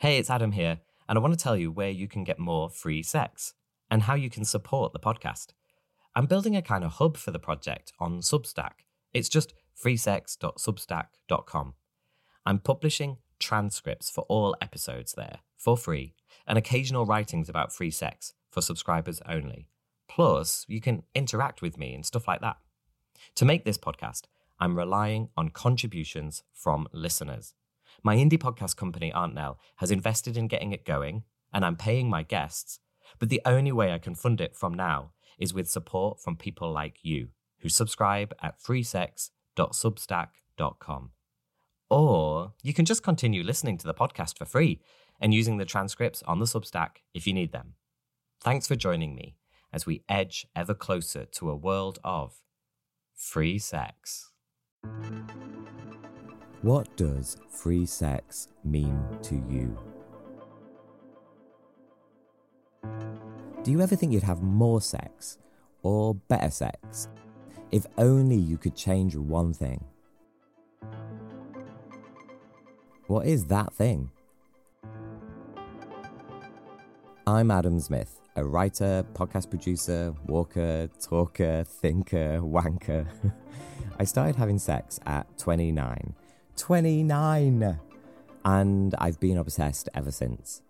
Hey, it's Adam here, and I want to tell you where you can get more free sex and how you can support the podcast. I'm building a kind of hub for the project on Substack. It's just freesex.substack.com. I'm publishing transcripts for all episodes there for free and occasional writings about free sex for subscribers only. Plus, you can interact with me and stuff like that. To make this podcast, I'm relying on contributions from listeners. My indie podcast company, Aunt Nell, has invested in getting it going, and I'm paying my guests. But the only way I can fund it from now is with support from people like you, who subscribe at freesex.substack.com. Or you can just continue listening to the podcast for free and using the transcripts on the Substack if you need them. Thanks for joining me as we edge ever closer to a world of free sex. What does free sex mean to you? Do you ever think you'd have more sex or better sex if only you could change one thing? What is that thing? I'm Adam Zmith, a writer, podcast producer, walker, talker, thinker, wanker. I started having sex at 29 29. And I've been obsessed ever since.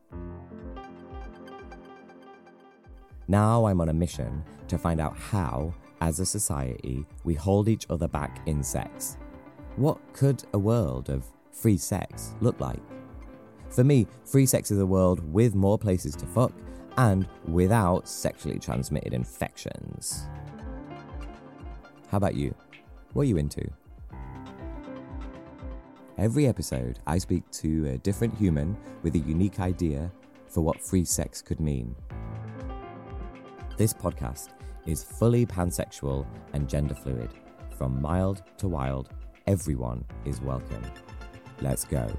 Now I'm on a mission to find out how, as a society, we hold each other back in sex. What could a world of free sex look like? For me, free sex is a world with more places to fuck and without sexually transmitted infections. How about you? What are you into? Every episode, I speak to a different human with a unique idea for what free sex could mean. This podcast is fully pansexual and gender fluid. From mild to wild, everyone is welcome. Let's go.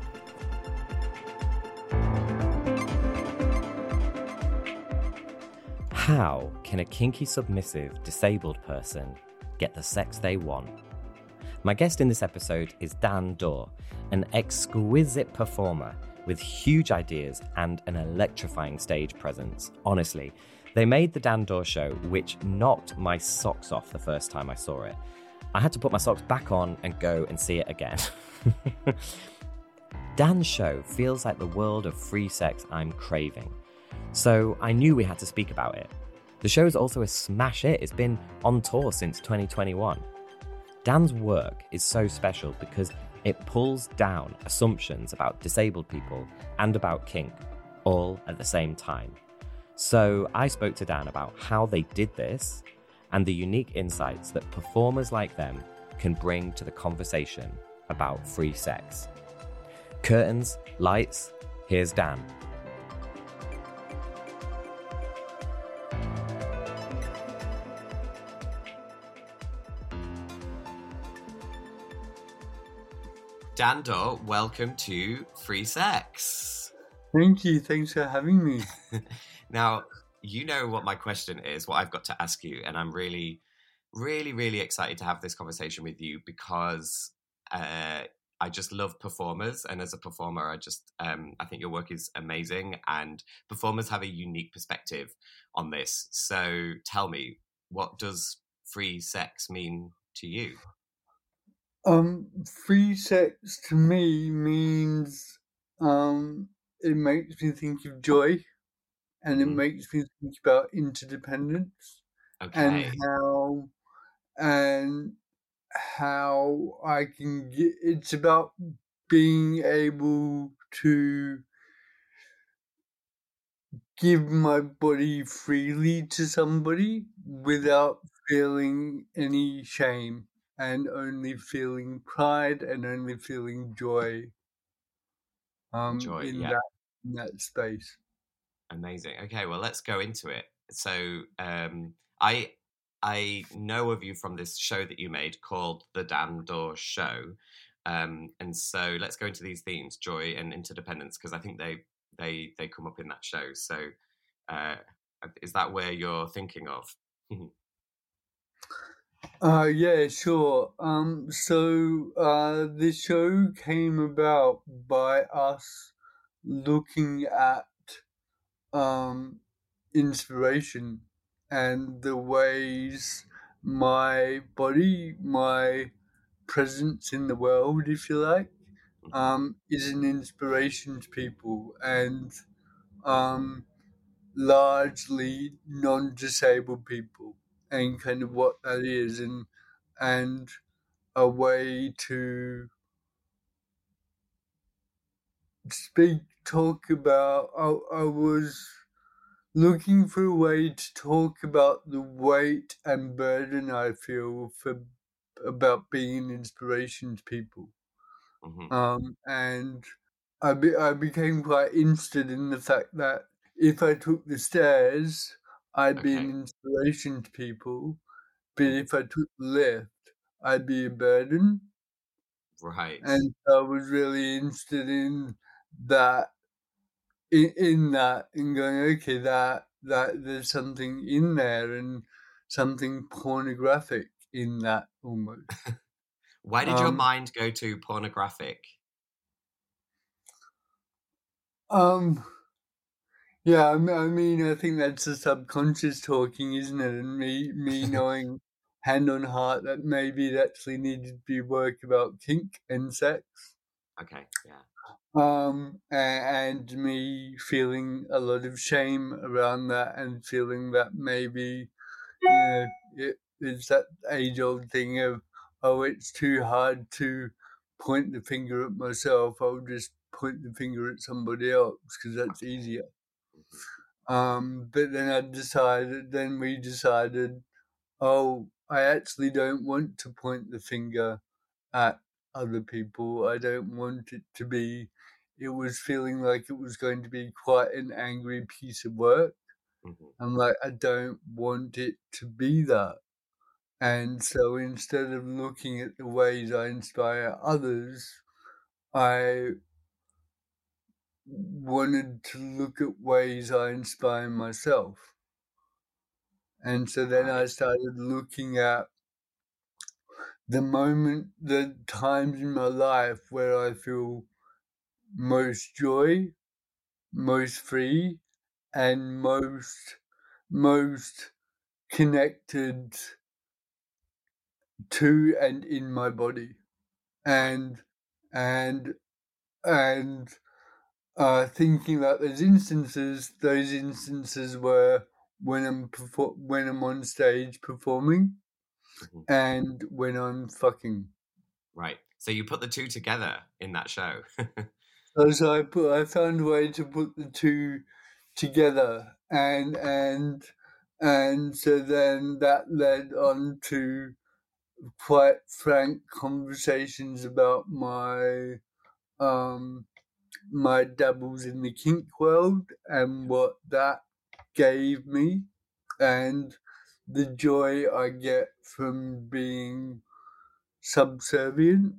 How can a kinky submissive disabled person get the sex they want? My guest in this episode is Dan Daw, an exquisite performer with huge ideas and an electrifying stage presence. Honestly, they made the Dan Daw show, which knocked my socks off the first time I saw it. I had to put my socks back on and go and see it again. Dan's show feels like the world of free sex I'm craving. So I knew we had to speak about it. The show is also a smash hit. It's been on tour since 2021. Dan's work is so special because it pulls down assumptions about disabled people and about kink all at the same time. So I spoke to Dan about how they did this and the unique insights that performers like them can bring to the conversation about free sex. Curtains, lights, here's Dan. Dan Daw, welcome to Free Sex. Thank you. Thanks for having me. now, you know what my question is, what I've got to ask you, and I'm really, really, really excited to have this conversation with you because uh, I just love performers, and as a performer, I just um, I think your work is amazing, and performers have a unique perspective on this. So, tell me, what does free sex mean to you? Um, free sex to me means um, it makes me think of joy, and it mm. makes me think about interdependence okay. and how and how I can get. It's about being able to give my body freely to somebody without feeling any shame and only feeling pride and only feeling joy um, joy, in, yeah. that, in that space. Amazing. Okay, well, let's go into it. So, um, I I know of you from this show that you made called The Dan Daw Show, um, and so let's go into these themes: joy and interdependence, because I think they they they come up in that show. So, uh, is that where you're thinking of? Uh, yeah, sure. Um, so uh, the show came about by us looking at um, inspiration and the ways my body, my presence in the world, if you like, Mhm. um, is an inspiration to people and um, largely non-disabled people, and kind of what that is, and and a way to speak, talk about. I, I was looking for a way to talk about the weight and burden I feel for about being an inspiration to people. Mhm. Um, and I, be, I became quite interested in the fact that if I took the stairs, I'd be an inspiration to people, but Mhm. if I took the lift, I'd be a burden. Right. And I was really interested in that, in, in that, in going, okay, that that there's something in there and something pornographic in that almost. Why did your Um, mind go to pornographic? Um, yeah, I I mean, I think that's the subconscious talking, isn't it? And me, me knowing hand on heart that maybe it actually needed to be work about kink and sex. Okay, yeah. Um, a- and me feeling a lot of shame around that and feeling that maybe, you know, it, it's that age old thing of, oh, it's too hard to point the finger at myself. I'll just point the finger at somebody else because that's easier. Um, but then I decided, then we decided, oh, I actually don't want to point the finger at other people. I don't want it to be, it was feeling like it was going to be quite an angry piece of work. Mhm. I'm like, I don't want it to be that. And so instead of looking at the ways I inspire others, I wanted to look at ways I inspire myself. And so then I started looking at the moment, the times in my life where I feel most joy, most free, and most most connected to and in my body. And and and uh, thinking about those instances, those instances were when I'm perfor- when I'm on stage performing Mhm. and when I'm fucking. Right. So you put the two together in that show. So, so I put I found a way to put the two together, and and and so then that led on to quite frank conversations about my um my dabbles in the kink world and what that gave me and the joy I get from being subservient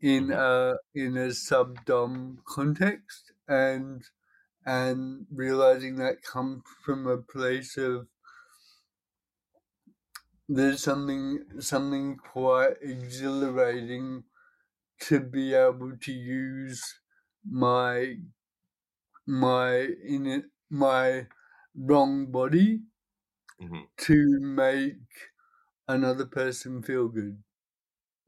in Mhm. a in a subdom context and and realizing that comes from a place of there's something something quite exhilarating to be able to use my my in it my wrong body Mhm. to make another person feel good.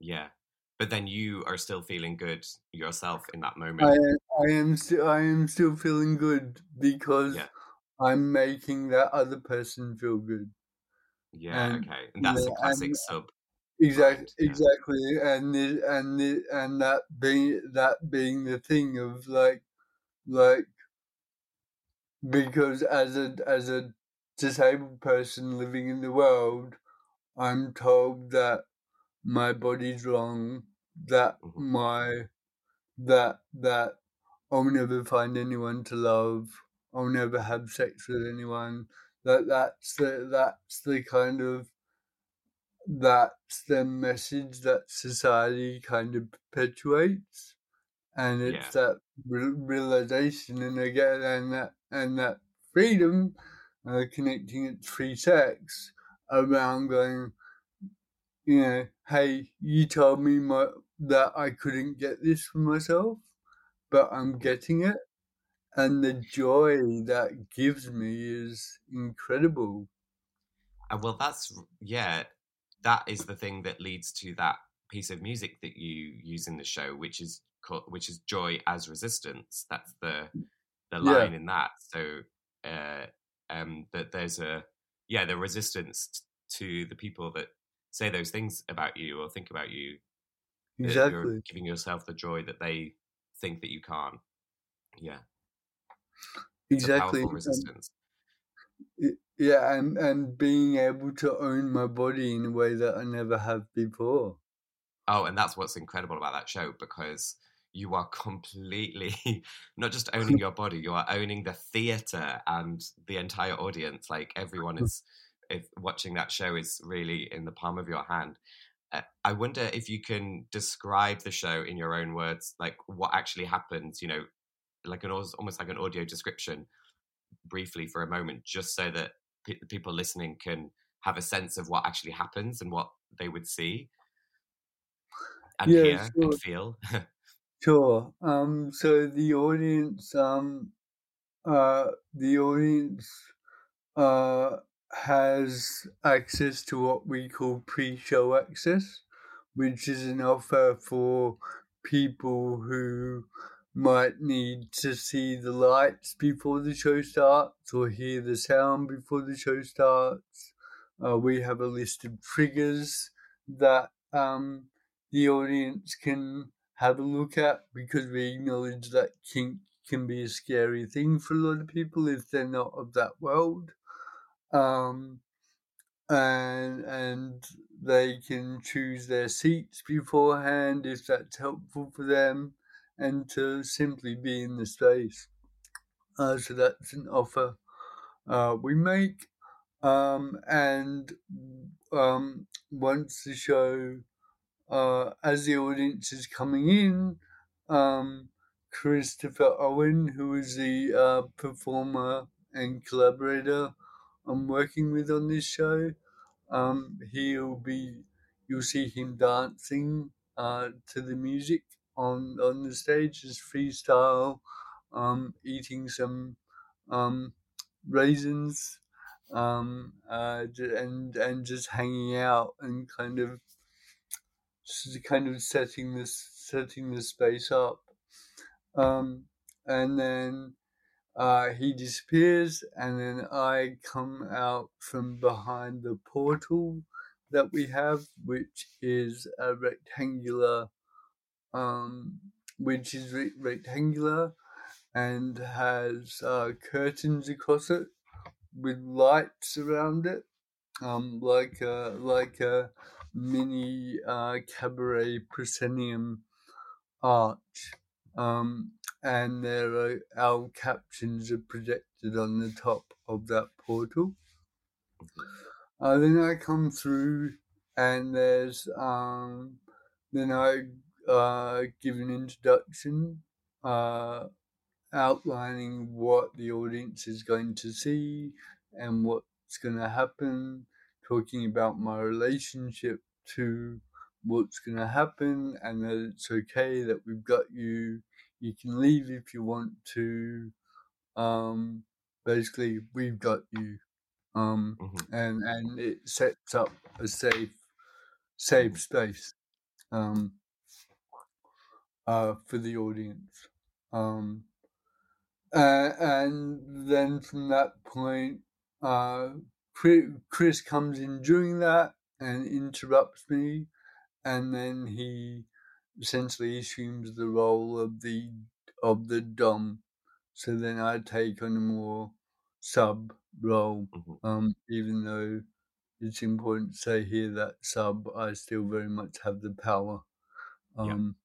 Yeah. But then you are still feeling good yourself in that moment. am, I am still I am still feeling good because Yeah. I'm making that other person feel good. Yeah, And okay. And that's yeah, the classic and sub exactly. Yeah. exactly and the, and the, and that being that being the thing of like like because as a as a disabled person living in the world, I'm told that my body's wrong, that Mhm. my that that I'll never find anyone to love, I'll never have sex with anyone. That that's the that's the kind of that's the message that society kind of perpetuates, and Yeah. it's that re- realization, and again, and that and that freedom, uh, connecting it to free sex around going, you know, hey, you told me my, that I couldn't get this for myself, but I'm getting it, and the joy that gives me is incredible. And well, that's yeah, that is the thing that leads to that piece of music that you use in the show, which is called, which is joy as resistance. That's the the line yeah. in that. So uh, um, that there's a yeah the resistance to the people that say those things about you or think about you. Exactly, you're giving yourself the joy that they think that you can't. Yeah, exactly. resistance. Yeah, and and being able to own my body in a way that I never have before. Oh, and that's what's incredible about that show because you are completely not just owning your body, you are owning the theater and the entire audience. Like everyone is if watching that show is really in the palm of your hand. Uh, I wonder if you can describe the show in your own words, like what actually happens. You know, like an almost like an audio description, briefly for a moment, just so that pe- people listening can have a sense of what actually happens and what they would see and yeah, hear sure. and feel. sure. Um, so the audience, um, uh, the audience, uh, has access to what we call pre-show access, which is an offer for people who might need to see the lights before the show starts or hear the sound before the show starts. Uh, we have a list of triggers that um, the audience can have a look at because we acknowledge that kink can be a scary thing for a lot of people if they're not of that world. Um, and and they can choose their seats beforehand if that's helpful for them, and to simply be in the space. Uh, so that's an offer uh, we make, um, and um, once the show uh, as the audience is coming in, um, Christopher Owen, who is the uh, performer and collaborator I'm working with on this show, um, he'll be, you'll see him dancing uh, to the music on on the stage as freestyle, um, eating some um, raisins, um, uh, and and just hanging out and kind of kind of setting this setting the space up. Um, and then uh, he disappears, and then I come out from behind the portal that we have, which is a rectangular, um, which is re- rectangular and has uh, curtains across it with lights around it, um, like a like a mini uh, cabaret proscenium arch. Um, and there are our captions are projected on the top of that portal. Uh, then I come through, and there's um, then I uh, give an introduction, uh, outlining what the audience is going to see and what's going to happen, talking about my relationship to what's going to happen and that it's okay that we've got you. You can leave if you want to. Um, basically, we've got you. Um, mm-hmm. and and it sets up a safe safe mm-hmm. space um, uh, for the audience. Um, uh, and then from that point, uh, Chris comes in during that and interrupts me, and then he essentially assumes the role of the of the dom. So then I take on a more sub role, mm-hmm. um, even though it's important to say here that sub I still very much have the power. Um,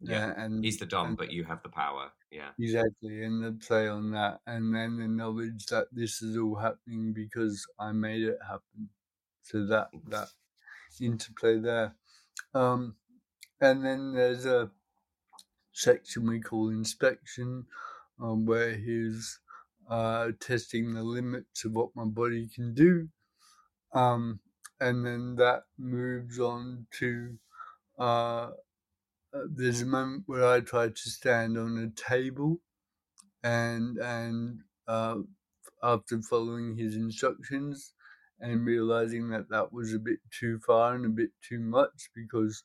yeah. yeah, and he's the dom, and, but you have the power. Yeah, exactly, and the play on that, and then the knowledge that this is all happening because I made it happen. So that that interplay there. Um, and then there's a section we call inspection, um, where he's uh, testing the limits of what my body can do. Um, and then that moves on to uh, uh there's a moment where I try to stand on a table and and uh, after following his instructions and realizing that that was a bit too far and a bit too much because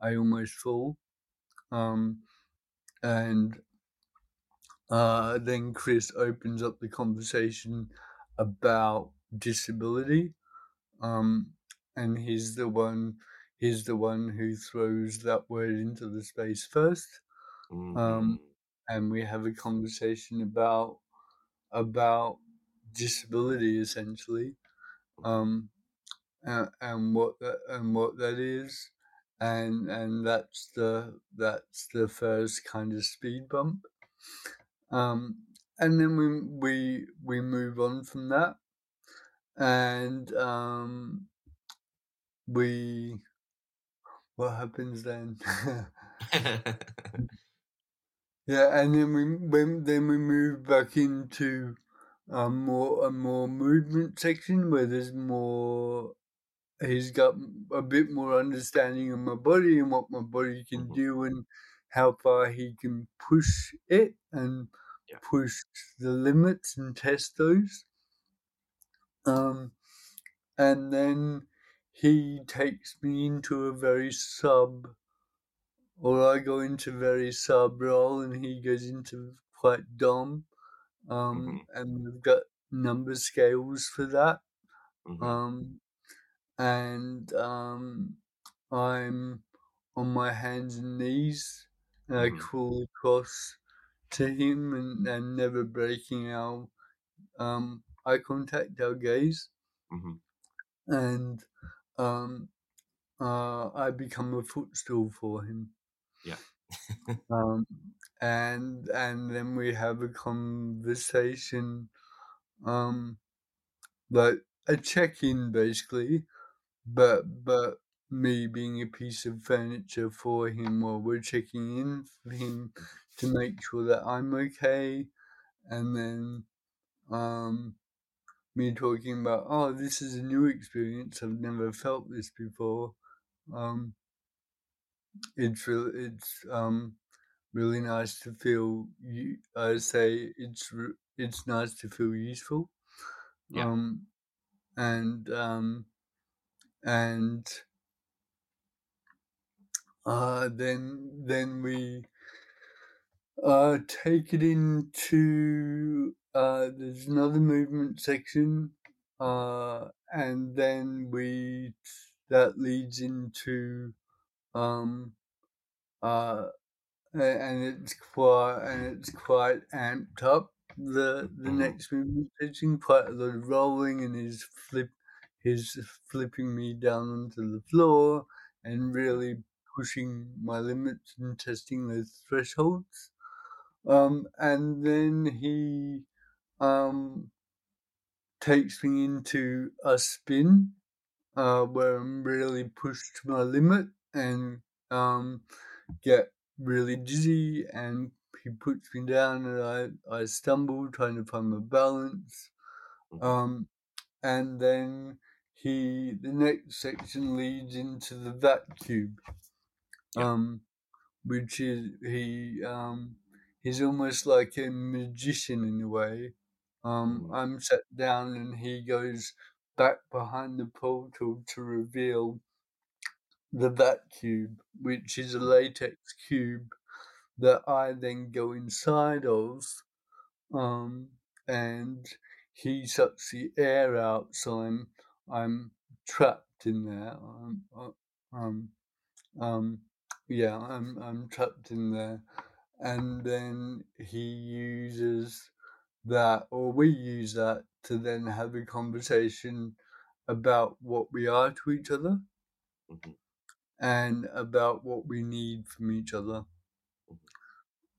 I almost fall. Um, and uh, then Chris opens up the conversation about disability, um, and he's the one he's the one who throws that word into the space 1st Mhm. Um, and we have a conversation about about disability essentially, um, and, and what that, and what that is, and and that's the that's the first kind of speed bump. Um, and then we we we move on from that, and um, we what happens then? yeah, and then we when then we move back into a more a more movement section where there's more. He's got a bit more understanding of my body and what my body can Mhm. do and how far he can push it and Yeah. push the limits and test those. Um, and then he takes me into a very sub, or I go into very sub role, and he goes into quite dom. Um, and we've got number scales for that. Mhm. Um, and um, I'm on my hands and knees, and I Mhm. crawl across to him, and, and never breaking our um, eye contact, our gaze. Mhm. and um, uh, I become a footstool for him. Yeah. Um, and and then we have a conversation, um, like a check-in basically, but but me being a piece of furniture for him while we're checking in for him to make sure that I'm okay, and then um, me talking about oh this is a new experience I've never felt this before. Um, it's really it's um really nice to feel you I say it's it's nice to feel useful Yeah. um and um and uh then then we uh take it into uh there's another movement section uh and then we that leads into um uh and it's quite and it's quite amped up. The the Mhm. next movement section, quite a lot of rolling, and he's flip, he's flipping me down onto the floor and really pushing my limits and testing those thresholds. Um, and then he um takes me into a spin, uh, where I'm really pushed to my limit and um get really dizzy and he puts me down and I, I stumble trying to find my balance. Mhm. Um, and then he the next section leads into the vacuum, Um, which is he um he's almost like a magician in a way. Um, Mhm. I'm sat down and he goes back behind the portal to reveal the vac cube, which is a latex cube that I then go inside of, um, and he sucks the air out, so I'm I'm trapped in there. Um, uh, um, um, yeah, I'm I'm trapped in there, and then he uses that, or we use that to then have a conversation about what we are to each other Mhm. and about what we need from each other.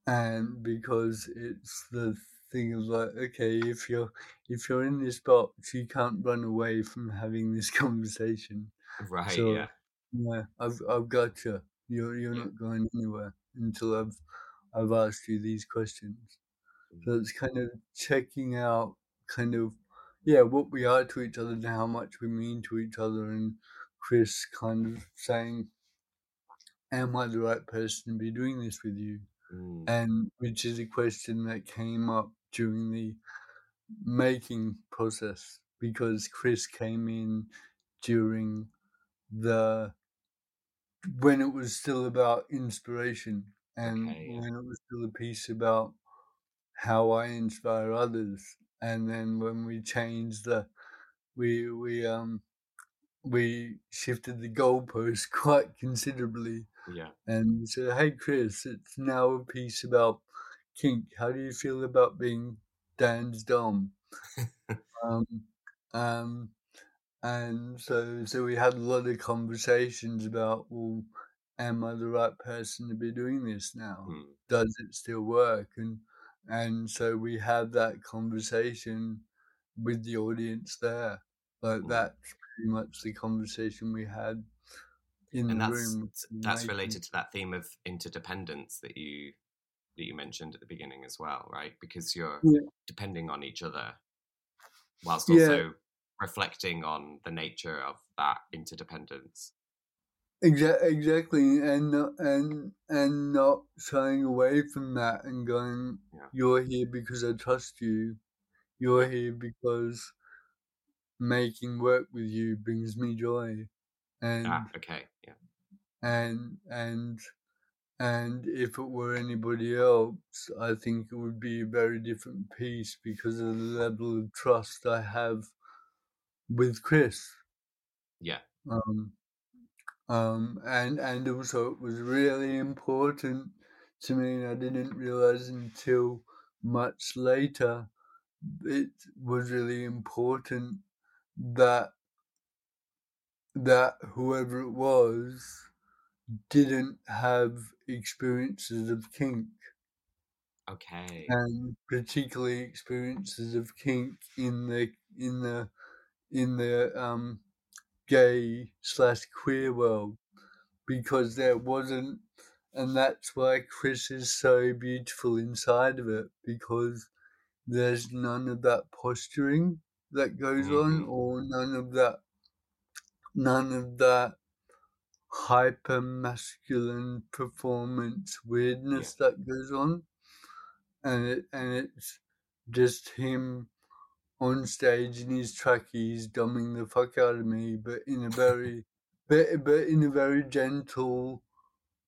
and because it's the thing of like okay if you're if you're in this box you can't run away from having this conversation Right. so Yeah. yeah i've i've got you you're you're Yeah. not going anywhere until i've i've asked you these questions. So it's kind of checking out kind of yeah what we are to each other and how much we mean to each other and chris kind of saying am i the right person to be doing this with you? Mm. and which is a question that came up during the making process because Chris came in during the when it was still about inspiration and okay, yeah. when it was still a piece about how I inspire others and then when we changed the we we um we shifted the goalpost quite considerably. Yeah. And said, hey Chris, it's now a piece about kink. How do you feel about being Dan's dom? um, um, and so so we had a lot of conversations about well, am I the right person to be doing this now? Mm. Does it still work? And and so we have that conversation with the audience there. Like mm. that's pretty much the conversation we had in and the that's, room. That's related to that theme of interdependence that you that you mentioned at the beginning as well, right? Because you're yeah. depending on each other whilst also yeah. reflecting on the nature of that interdependence. Exactly, exactly, and and and not shying away from that and going, yeah. "You're here because I trust you. You're here because making work with you brings me joy." And ah, okay, yeah, and and and if it were anybody else, I think it would be a very different piece because of the level of trust I have with Chris. Yeah. Um, um, and and also it was really important to me, and I didn't realize until much later. It was really important that that whoever it was didn't have experiences of kink. Okay. And particularly experiences of kink in the in the in the um gay slash queer world because there wasn't, and that's why Chris is so beautiful inside of it because there's none of that posturing that goes mm-hmm. on, or none of that, none of that hyper masculine performance weirdness yeah. that goes on, and it and it's just him on stage in his trackies, domming the fuck out of me, but in a very, but, but in a very gentle,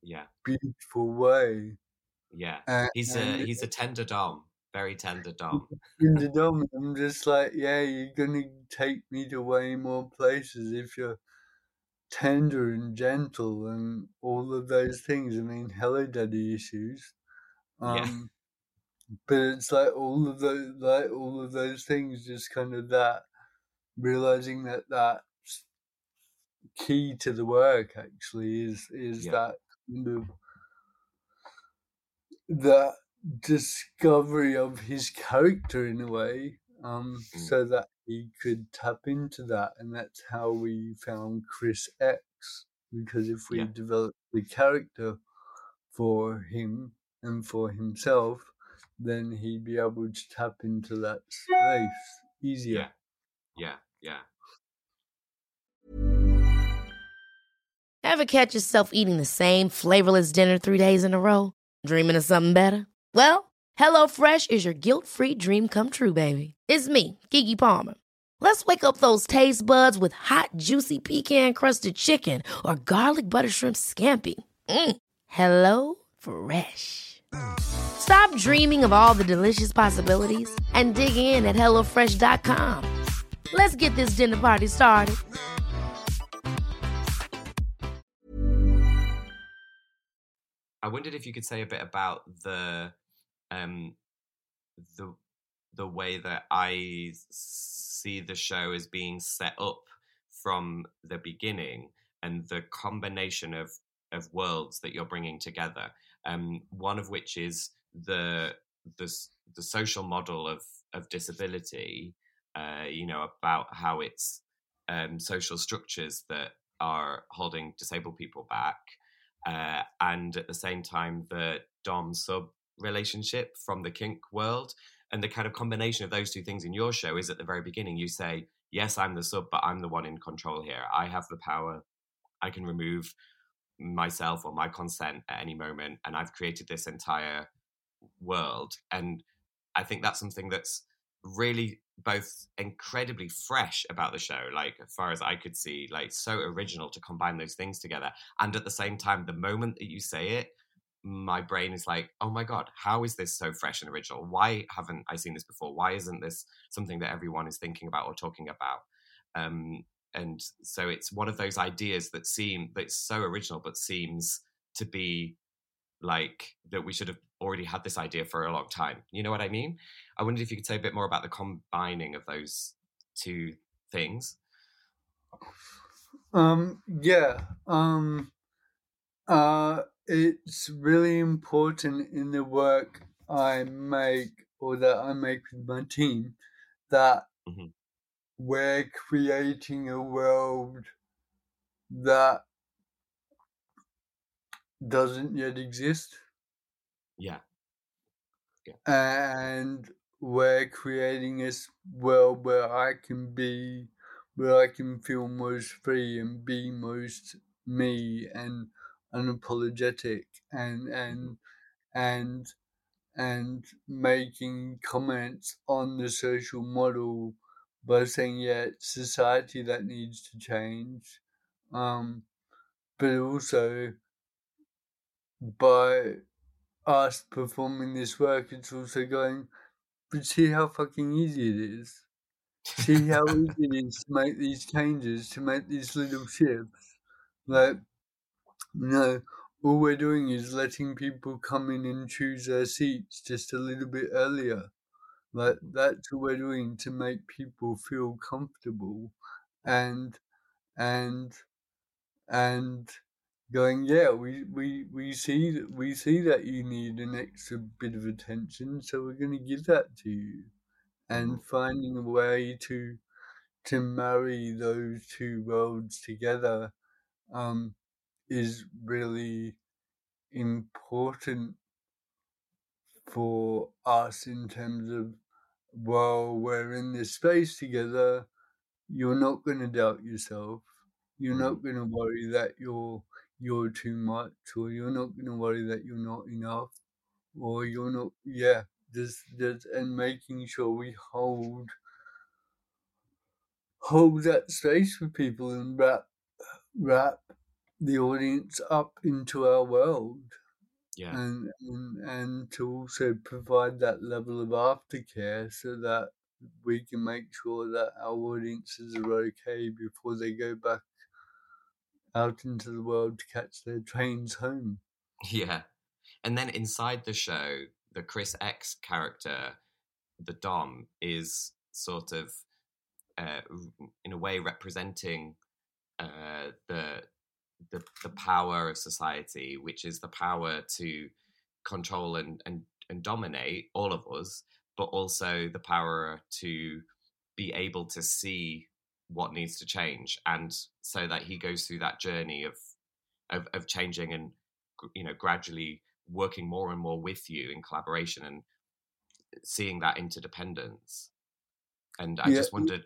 yeah, beautiful way. Yeah, and, he's a he's a tender dom, very tender dom. Tender dom. I'm just like, yeah, you're gonna take me to way more places if you're tender and gentle and all of those things. I mean, hello, daddy issues. Um, yeah but it's like all of those like all of those things just kind of that realizing that that's key to the work actually is is yeah. that kind of that discovery of his character in a way um mm. so that he could tap into that and that's how we found chris x because if we yeah. developed the character for him and for himself then he'd be able to tap into that space easier. Yeah, yeah, yeah. Ever catch yourself eating the same flavorless dinner three days in a row? Dreaming of something better? Well, HelloFresh is your guilt free dream come true, baby. It's me, Keke Palmer. Let's wake up those taste buds with hot, juicy pecan crusted chicken or garlic butter shrimp scampi. Mm. Hello Fresh. Stop dreaming of all the delicious possibilities and dig in at HelloFresh.com. Let's get this dinner party started. I wondered if you could say a bit about the um, the the way that I see the show as being set up from the beginning and the combination of of worlds that you're bringing together. Um, one of which is the the the social model of of disability. Uh, you know about how it's um, social structures that are holding disabled people back, uh, and at the same time the dom sub relationship from the kink world. And the kind of combination of those two things in your show is at the very beginning you say, "Yes, I'm the sub, but I'm the one in control here. I have the power. I can remove myself or my consent at any moment and I've created this entire world and I think that's something that's really both incredibly fresh about the show like as far as I could see like so original to combine those things together and at the same time the moment that you say it my brain is like oh my god how is this so fresh and original? Why haven't I seen this before? Why isn't this something that everyone is thinking about or talking about? Um and so it's one of those ideas that seem that's so original but seems to be like that we should have already had this idea for a long time. You know what i mean? I wondered if you could say a bit more about the combining of those two things. Um yeah um uh it's really important in the work i make or that i make with my team that mm-hmm. we're creating a world that doesn't yet exist. Yeah. yeah. And we're creating this world where I can be, where I can feel most free and be most me and unapologetic and and and and making comments on the social model by saying, yeah, it's society that needs to change, um, but also by us performing this work, it's also going, but see how fucking easy it is. See how easy it is to make these changes, to make these little shifts. Like, you know, all we're doing is letting people come in and choose their seats just a little bit earlier. Like that's what we're doing to make people feel comfortable and and and going, yeah, we, we, we see that we see that you need an extra bit of attention, so we're gonna give that to you. And mm-hmm. finding a way to to marry those two worlds together um, is really important for us in terms of while we're in this space together, you're not going to doubt yourself. You're not mm. going to worry that you're you're too much, or you're not going to worry that you're not enough, or you're not. Yeah, just just and making sure we hold hold that space for people and wrap wrap the audience up into our world yeah. and, and and to also provide that level of aftercare so that we can make sure that our audiences are okay before they go back out into the world to catch their trains home. Yeah. And then inside the show, the Chris X character, the Dom, is sort of, uh, in a way, representing uh, the the, the power of society, which is the power to control and, and, and dominate all of us, but also the power to be able to see what needs to change. And so that he goes through that journey of, of, of changing and, you know, gradually working more and more with you in collaboration and seeing that interdependence. And I yeah. just mm wondered,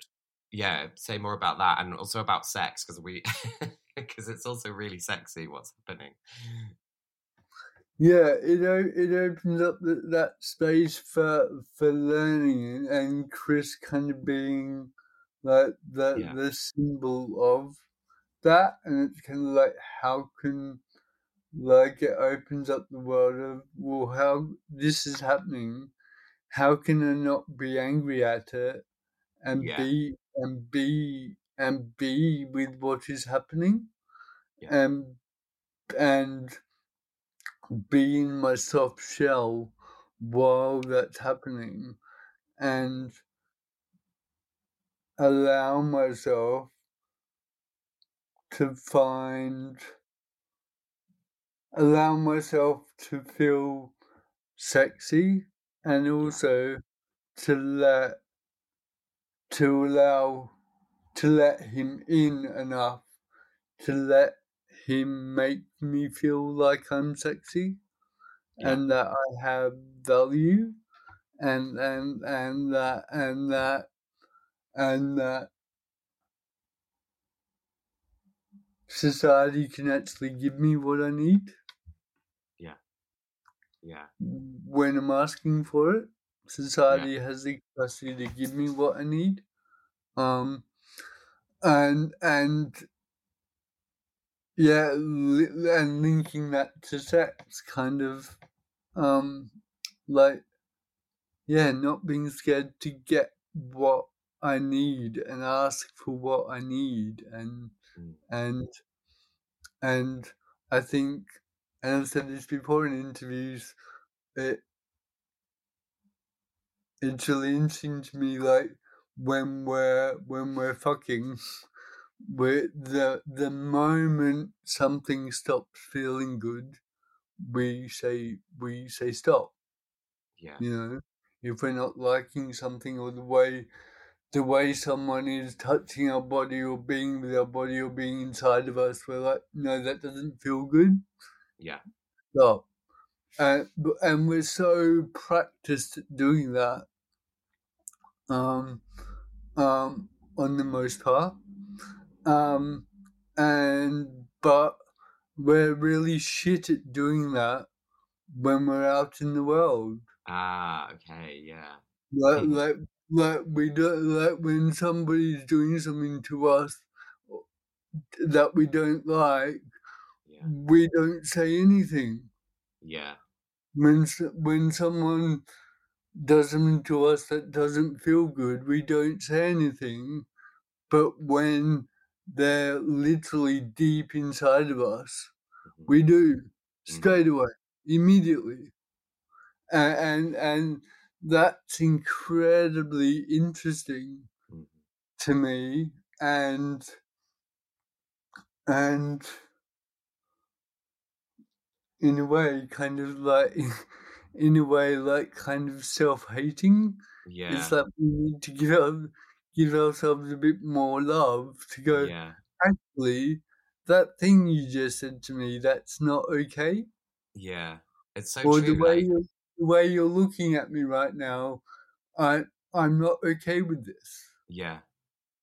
yeah, say more about that and also about sex because we because it's also really sexy what's happening. Yeah, it it opens up the, that space for for learning and Chris kind of being like the yeah. the symbol of that, and it's kind of like how can like it opens up the world of well how this is happening, how can I not be angry at it and yeah. be and be and be with what is happening yeah. and and be in my soft shell while that's happening and allow myself to find allow myself to feel sexy and also to let to allow to let him in enough to let him make me feel like I'm sexy yeah. and that I have value and and and that and that and that society can actually give me what I need. Yeah. Yeah. When I'm asking for it, society yeah. has the capacity to give me what I need. Um, and and yeah, li- and linking that to sex, kind of, um, like, yeah, not being scared to get what I need and ask for what I need, and mm. and and I think, and I've said this before in interviews, it it's really interesting to me, like when we're when we're fucking where the the moment something stops feeling good, we say we say stop. Yeah. You know, if we're not liking something or the way the way someone is touching our body or being with our body or being inside of us, we're like, no, that doesn't feel good. Yeah. Stop. And and we're so practiced at doing that. Um, um, on the most part. Um, and but we're really shit at doing that when we're out in the world. Ah, okay, yeah. Like, like, like we don't like when somebody's doing something to us that we don't like. Yeah. We don't say anything. Yeah. When when someone does something to us that doesn't feel good, we don't say anything. But when they're literally deep inside of us, mm-hmm. we do mm-hmm. straight away, immediately. And, and, and that's incredibly interesting mm-hmm. to me. And, and in a way, kind of like, in a way, like kind of self hating. Yeah. It's like we need to give our, give ourselves a bit more love to go, yeah. actually, that thing you just said to me, that's not okay. Yeah, it's so or true. the way like... you're, the way you're looking at me right now, I I'm not okay with this. Yeah,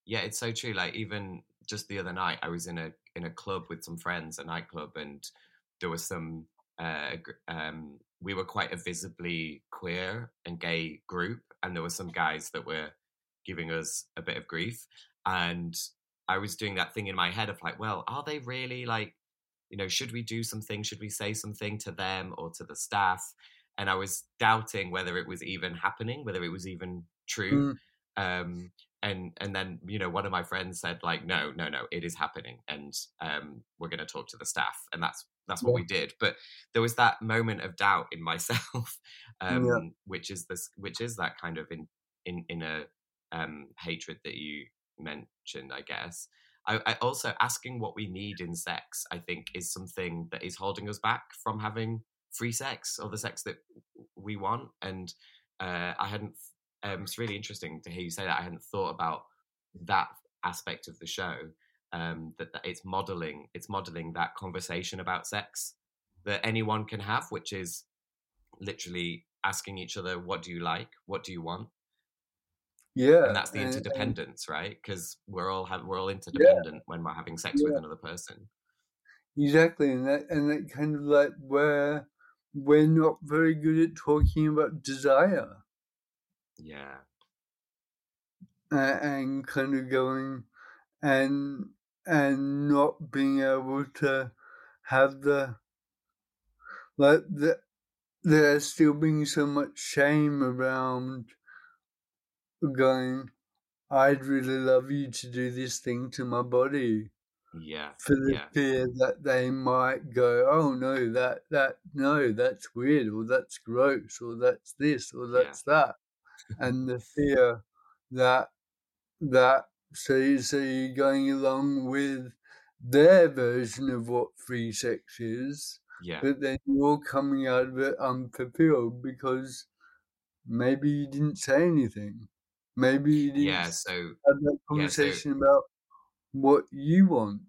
yeah, it's so true. Like even just the other night, I was in a in a club with some friends, a nightclub, and there was some. Uh, um, we were quite a visibly queer and gay group, and there were some guys that were giving us a bit of grief. And I was doing that thing in my head of like, well, are they really like, you know, should we do something? Should we say something to them or to the staff? And I was doubting whether it was even happening, whether it was even true. Mm. Um, and and then you know one of my friends said like no no no it is happening and um, we're going to talk to the staff and that's that's what yeah. we did but there was that moment of doubt in myself um, yeah. which is this which is that kind of in in in a um, hatred that you mentioned, I guess. I, I, also asking what we need in sex, I think, is something that is holding us back from having free sex or the sex that we want. And uh, I hadn't. Um, it's really interesting to hear you say that. I hadn't thought about that aspect of the show. Um, that, that it's modeling, it's modeling that conversation about sex that anyone can have, which is literally asking each other, "What do you like? What do you want?" Yeah, and that's the interdependence, and, right? Because we're all have we're all interdependent yeah. when we're having sex yeah. with another person. Exactly, and that and that kind of like where we're not very good at talking about desire. Yeah, uh, and kind of going and and not being able to have the like the there's still being so much shame around going, I'd really love you to do this thing to my body. Yeah. For the yeah. fear that they might go, oh no, that that no, that's weird, or that's gross, or that's this, or that's yeah. that. and the fear that that so you, so you're going along with their version of what free sex is. Yeah. But then you're coming out of it unfulfilled because maybe you didn't say anything. Maybe you need yeah, so have that conversation yeah, so, about what you want.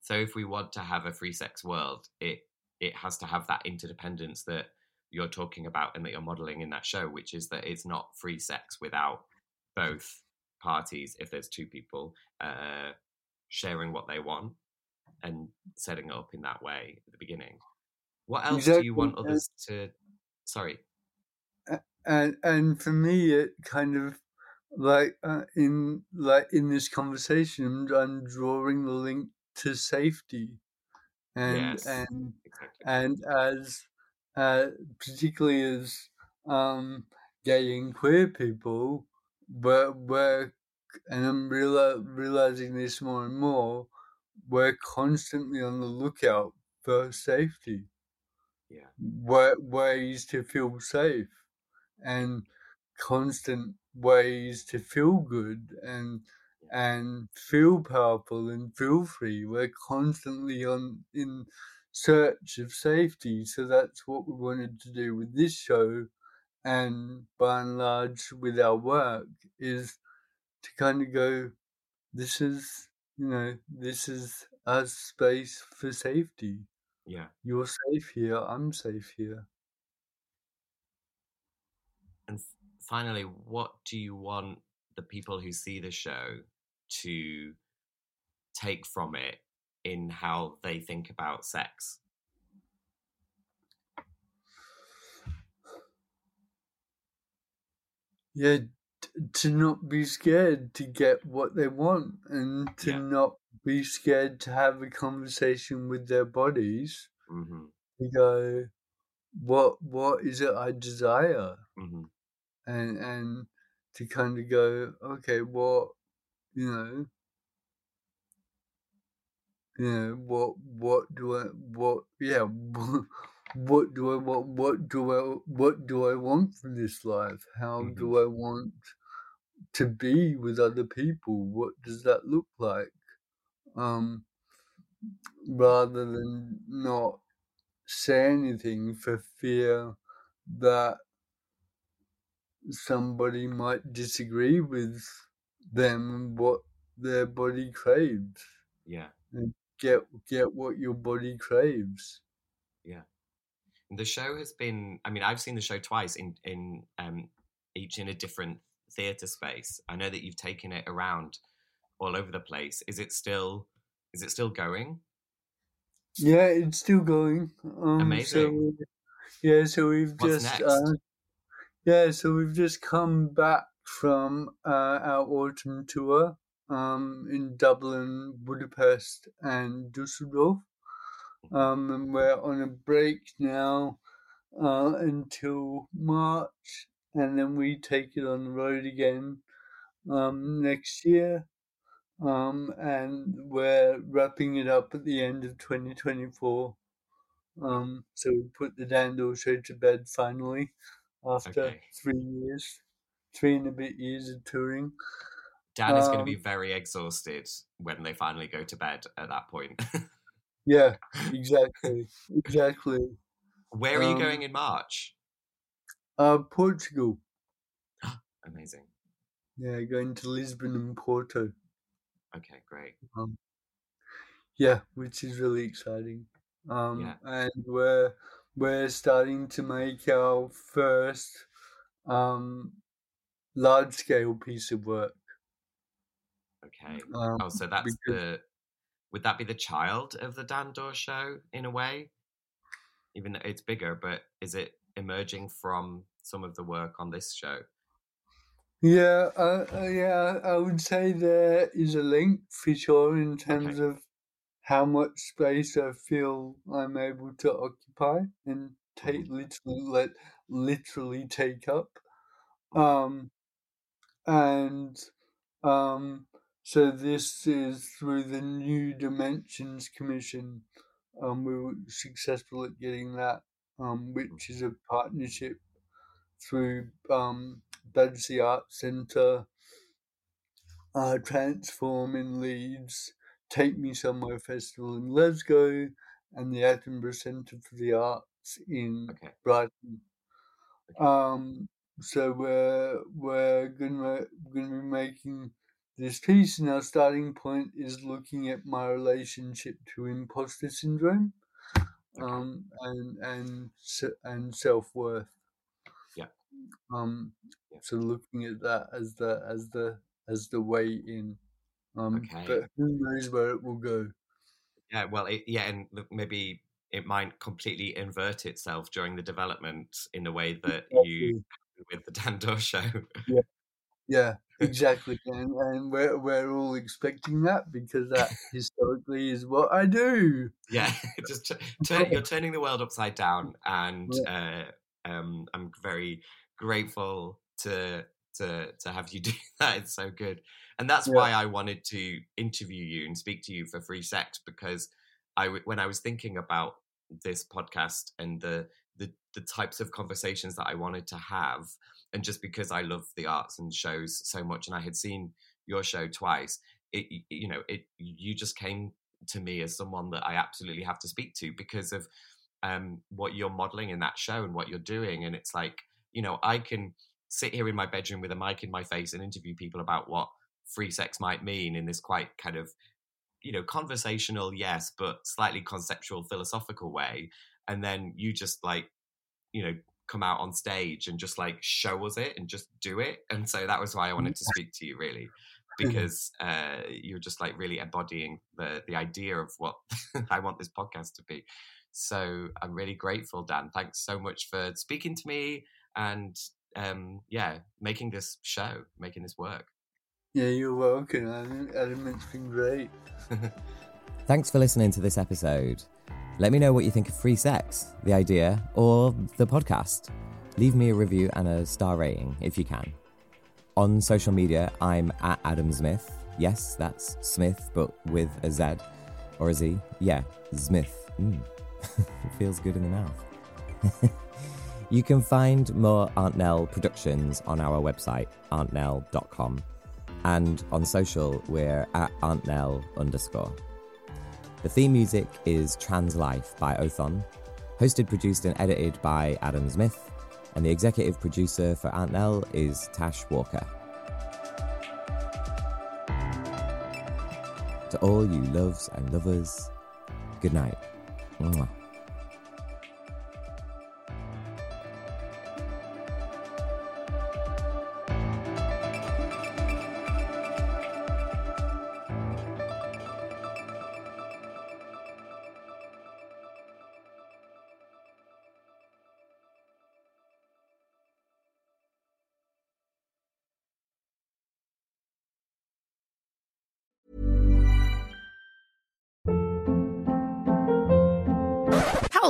So if we want to have a free sex world, it it has to have that interdependence that you're talking about and that you're modeling in that show, which is that it's not free sex without both parties, if there's two people, uh, sharing what they want and setting it up in that way at the beginning. What else Exactly, do you want others to? Sorry. and and for me it kind of like uh, in like in this conversation I'm, drawing the link to safety and Yes. and Exactly. and as uh, particularly as um, gay and queer people, we're, we're and I'm reala- realizing this more and more. We're constantly on the lookout for safety, Yeah. wa- ways to feel safe, and constant ways to feel good and and feel powerful and feel free. We're constantly on in search of safety. So that's what we wanted to do with this show and by and large with our work is to kind of go, this is you know, this is our space for safety. Yeah. You're safe here, I'm safe here. And finally, what do you want the people who see the show to take from it in how they think about sex? Yeah, t- to not be scared to get what they want and to Yeah. not be scared to have a conversation with their bodies hmm to go, what what is it I desire? hmm And and to kind of go, okay, what you know, you know, what what do I what yeah what do I want what do I what do I want from this life? How Mhm. do I want to be with other people? What does that look like? Um rather than not say anything for fear that somebody might disagree with them and what their body craves. Yeah. Get get what your body craves. And the show has been. I mean, I've seen the show twice in in um, each in a different theatre space. I know that you've taken it around all over the place. Is it still? Is it still going? Yeah, it's still going. Um, Amazing. So, yeah, so we've What's just? Uh, yeah, so we've just come back from uh, our autumn tour um, in Dublin, Budapest, and Dusseldorf. Um, and we're on a break now uh, until March, and then we take it on the road again um, next year. Um, and we're wrapping it up at the end of 2024. Um, so we put the Dan Daw show to bed finally after Okay. three years, three and a bit years of touring. Dan is going to Um, be very exhausted when they finally go to bed at that point. Yeah, exactly, exactly. Where are you Um, going in March? Uh, Portugal. Amazing. Yeah, going to Lisbon and Porto. Okay, great. Um, yeah, which is really exciting. Um, Yeah. and we're we're starting to make our first um, large scale piece of work. Okay. Um, Oh, so that's because- the. Would that be the child of the Dan Daw show in a way? Even though it's bigger, but is it emerging from some of the work on this show? Yeah, uh, uh, yeah, I would say there is a link for sure in terms of how much space I feel I'm able to occupy and take literally let literally take up. Um, and um, so this is through the New Dimensions Commission. Um, we were successful at getting that, um, which is a partnership through um, Battersea Arts Centre, uh, Transform in Leeds, Take Me Somewhere Festival in Glasgow, and the Attenborough Centre for the Arts in Okay. Brighton. Okay. Um, so we're we're gonna gonna be making this piece, and our starting point is looking at my relationship to imposter syndrome, um, and and and self worth. Yeah. Um. Yeah. So looking at that as the as the as the way in. Um. Okay. But who knows where it will go? Yeah, well, it, yeah, and maybe it might completely invert itself during the development in a way that you with the Dan Daw's show. Yeah, yeah, exactly, and and we're we're all expecting that because that historically is what I do. Yeah, just turn, you're turning the world upside down, and uh, um, I'm very grateful to to to have you do that. It's so good, and that's yeah. why I wanted to interview you and speak to you for free sex because I when I was thinking about this podcast and the the the types of conversations that I wanted to have, and just because I love the arts and shows so much, and I had seen your show twice, it you know it you just came to me as someone that I absolutely have to speak to because of um, what you're modeling in that show and what you're doing, and it's like you know I can sit here in my bedroom with a mic in my face and interview people about what free sex might mean in this quite kind of you know conversational yes but slightly conceptual philosophical way and then you just like you know come out on stage and just like show us it and just do it and so that was why i wanted to speak to you really because uh, you're just like really embodying the the idea of what i want this podcast to be. So i'm really grateful dan. Thanks so much for speaking to me and um yeah making this show making this work yeah, you're welcome, it's been great. Thanks for listening to this episode. Let me know what you think of free sex, the idea, or the podcast. Leave me a review and a star rating if you can. On social media, I'm at Adam Zmith. Yes, that's Smith, but with a Z or a Z. Yeah, Smith. Mm. feels good in the mouth. you can find more Aunt Nell productions on our website, auntnell.com and on social, we're at AuntNell underscore. The theme music is Translife by Othon, hosted, produced, and edited by Adam Zmith, and the executive producer for Aunt Nell is Tash Walker. To all you loves and lovers, good night. Mwah.